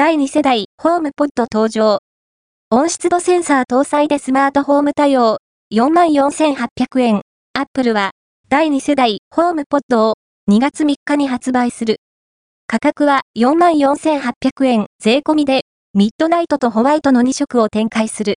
第2世代ホームポッド登場。温湿度センサー搭載でスマートホーム対応。44,800円。アップルは第2世代ホームポッドを2月3日に発売する。価格は44,800円税込みでミッドナイトとホワイトの2色を展開する。